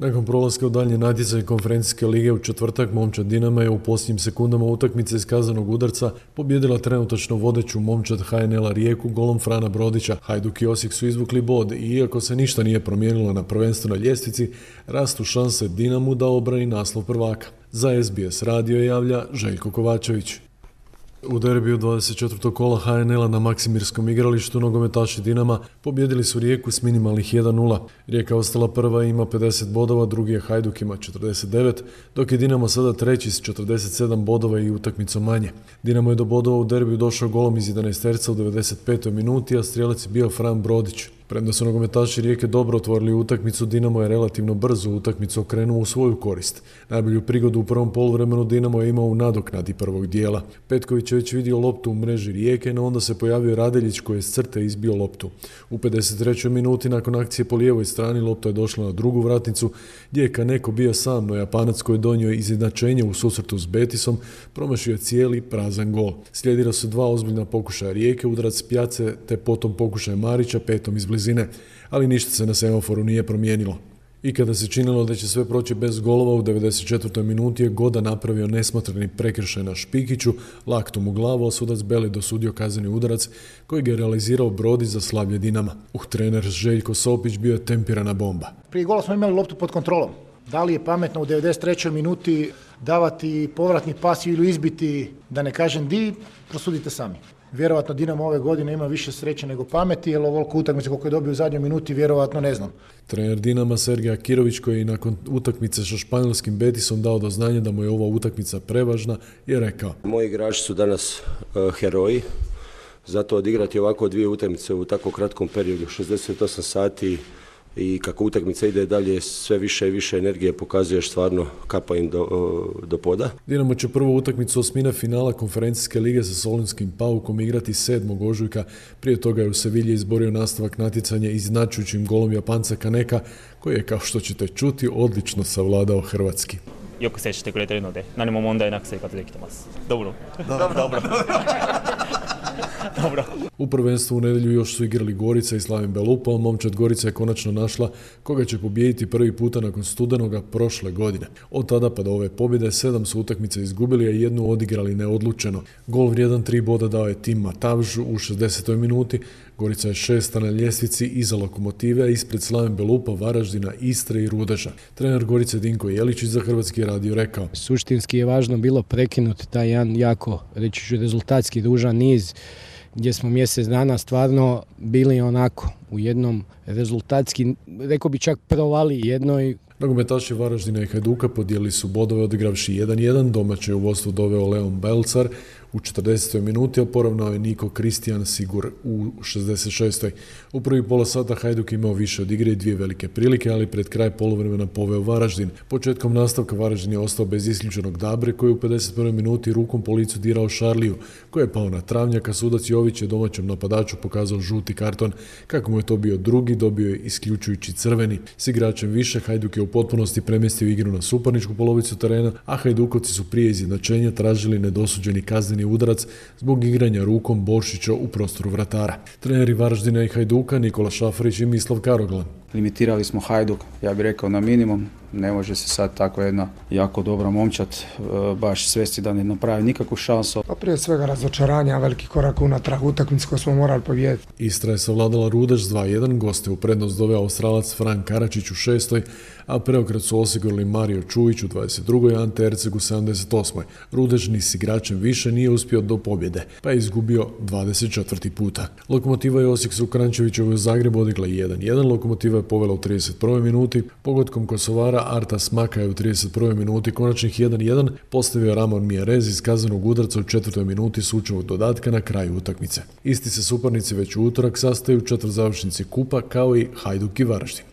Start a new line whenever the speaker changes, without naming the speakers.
Nakon prolaska u daljnje natjecanje konferencijske lige u četvrtak, momčad Dinama je u posljednjim sekundama utakmice iz kazanog udarca pobjedila trenutačno vodeću momčad HNL-a Rijeku golom Frana Brodića. Hajduk i Osijek su izvukli bod i iako se ništa nije promijenilo na prvenstvenoj ljestvici, rastu šanse Dinamu da obrani naslov prvaka. Za SBS radio javlja Željko Kovačević. U derbiju 24. kola HNL-a na Maksimirskom igralištu nogometaši Dinama pobjedili su Rijeku s minimalnih 1-0. Rijeka ostala prva ima 50 bodova, drugi je Hajduk ima 49, dok je Dinamo sada treći s 47 bodova i utakmicom manje. Dinamo je do bodova u derbiju došao golom iz 11 terca u 95. minuti, a strijelac je bio Fran Brodić. Premda su nogometaši Rijeke dobro otvorili utakmicu, Dinamo je relativno brzo utakmicu okrenuo u svoju korist. Najbolju prigodu u prvom poluvremenu Dinamo je imao u nadoknadi prvog dijela. Petković je već vidio loptu u mreži Rijeke, no onda se pojavio Radeljić koji je s crte izbio loptu. U 53. minuti nakon akcije po lijevoj strani lopta je došla na drugu vratnicu gdje je Kaneko bio sam, no Japanac koji je donio izjednačenje u susretu s Betisom promašio cijeli prazan gol. Slijedila su dva ozbiljna pokušaja Rijeke, udarac Pjace te potom pokušaj Marića petom iz blizine, ali ništa se na semaforu nije promijenilo. I kada se činilo da će sve proći bez golova u 94. minuti je Goda napravio nesmotreni prekršaj na Špikiću, laktom u glavu, a sudac Beli dosudio kazneni udarac koji je realizirao Brodi za slavlje Dinama. Uh, trener Željko Sopić bio je tempirana bomba.
Prije gola smo imali loptu pod kontrolom. Da li je pametno u 93. minuti davati povratni pas ili izbiti, da ne kažem di, prosudite sami. Vjerojatno Dinamo ove godine ima više sreće nego pameti, jer ovoliko utakmice koliko je dobio u zadnjoj minuti, vjerojatno ne znam.
Trener Dinama Sergej Akirović koji je nakon utakmice sa španjolskim Betisom dao do znanja da mu je ova utakmica prevažna je rekao.
Moji igrači su danas uh, heroji, zato odigrati ovako dvije utakmice u tako kratkom periodu, 68 sati, i kako utakmica ide dalje sve više i više energije pokazuješ stvarno kapa im do, do poda.
Dinamo će prvu utakmicu osmine finala konferencijske lige sa Solinskim paukom igrati 7. ožujka. Prije toga je u Sevilji izborio nastavak natjecanja iznačujućim golom Japanca Kaneka koji je kao što ćete čuti odlično savladao hrvatski.
よく接してくれてるので何も問題なく生活できてます。Dobro. Dobro. Dobro.
Dobro. U prvenstvu u nedjelju još su igrali Gorica i Slavim a momčad Gorica je konačno našla koga će pobijediti prvi puta nakon studenoga prošle godine. Od tada pa do ove pobjede sedam su utakmice izgubili, a jednu odigrali neodlučeno. Gol vrijedan tri boda dao je Tim Matavž u 60. minuti, Gorica je šesta na ljestvici iza lokomotive, a ispred Slaven Belupa, Varaždina, Istre i Rudeža. Trener Gorice Dinko Jeličić za Hrvatski radio rekao.
Suštinski je važno bilo prekinuti taj jedan jako, reći ću, rezultatski dužan niz gdje smo dana stvarno bili onako u jednom rezultatski, rekao bi čak provali jednoj
Nogometaši Varaždina i Hajduka podijeli su bodove odigravši 1-1, domaće u vodstvu doveo Leon Belcar, u 40. minuti, a poravnao je Niko Kristijan Sigur u 66. U prvi pola sata Hajduk imao više od igre i dvije velike prilike, ali pred kraj poluvremena poveo Varaždin. Početkom nastavka Varaždin je ostao bez isključenog Dabre, koji je u 51. minuti rukom po licu dirao Šarliju, koji je pao na travnjaka. Sudac Jović je domaćem napadaču pokazao žuti karton. Kako mu je to bio drugi, dobio je isključujući crveni. S igračem više Hajduk je u potpunosti premjestio igru na suparničku polovicu terena, a Hajdukovci su prije izjednačenja tražili nedosuđeni kazneni udarac zbog igranja rukom Boršića u prostoru vratara. Treneri Varaždina i Hajduka Nikola Šafarić i Mislav Karoglan.
Limitirali smo Hajduk, ja bih rekao na minimum, ne može se sad tako jedna jako dobra momčad e, baš svesti da ne napravi nikakvu šansu.
Pa prije svega razočaranja, veliki korak unatrag, utakmicu koju smo morali pobijediti.
Istra je savladala Rudeš 2-1, goste u prednost doveo Australac Frank Karačić u šestoj, a preokret su osigurali Mario Čujić u 22. Ante Erceg u 78. Rudež ni s igračem više nije uspio do pobjede, pa je izgubio 24. puta. Lokomotiva i Osijek su u Zagrebu odigla 1-1, Lokomotiva je povela u 31. minuti, pogodkom Kosovara Arta Smaka je u 31. minuti konačnih 1-1 postavio Ramon Mijarez iz kazanog udarca u četvrtoj minuti sučevog dodatka na kraju utakmice. Isti se suparnici već u utorak sastaju u četvr završnici kupa kao i Hajduk i Varaždin.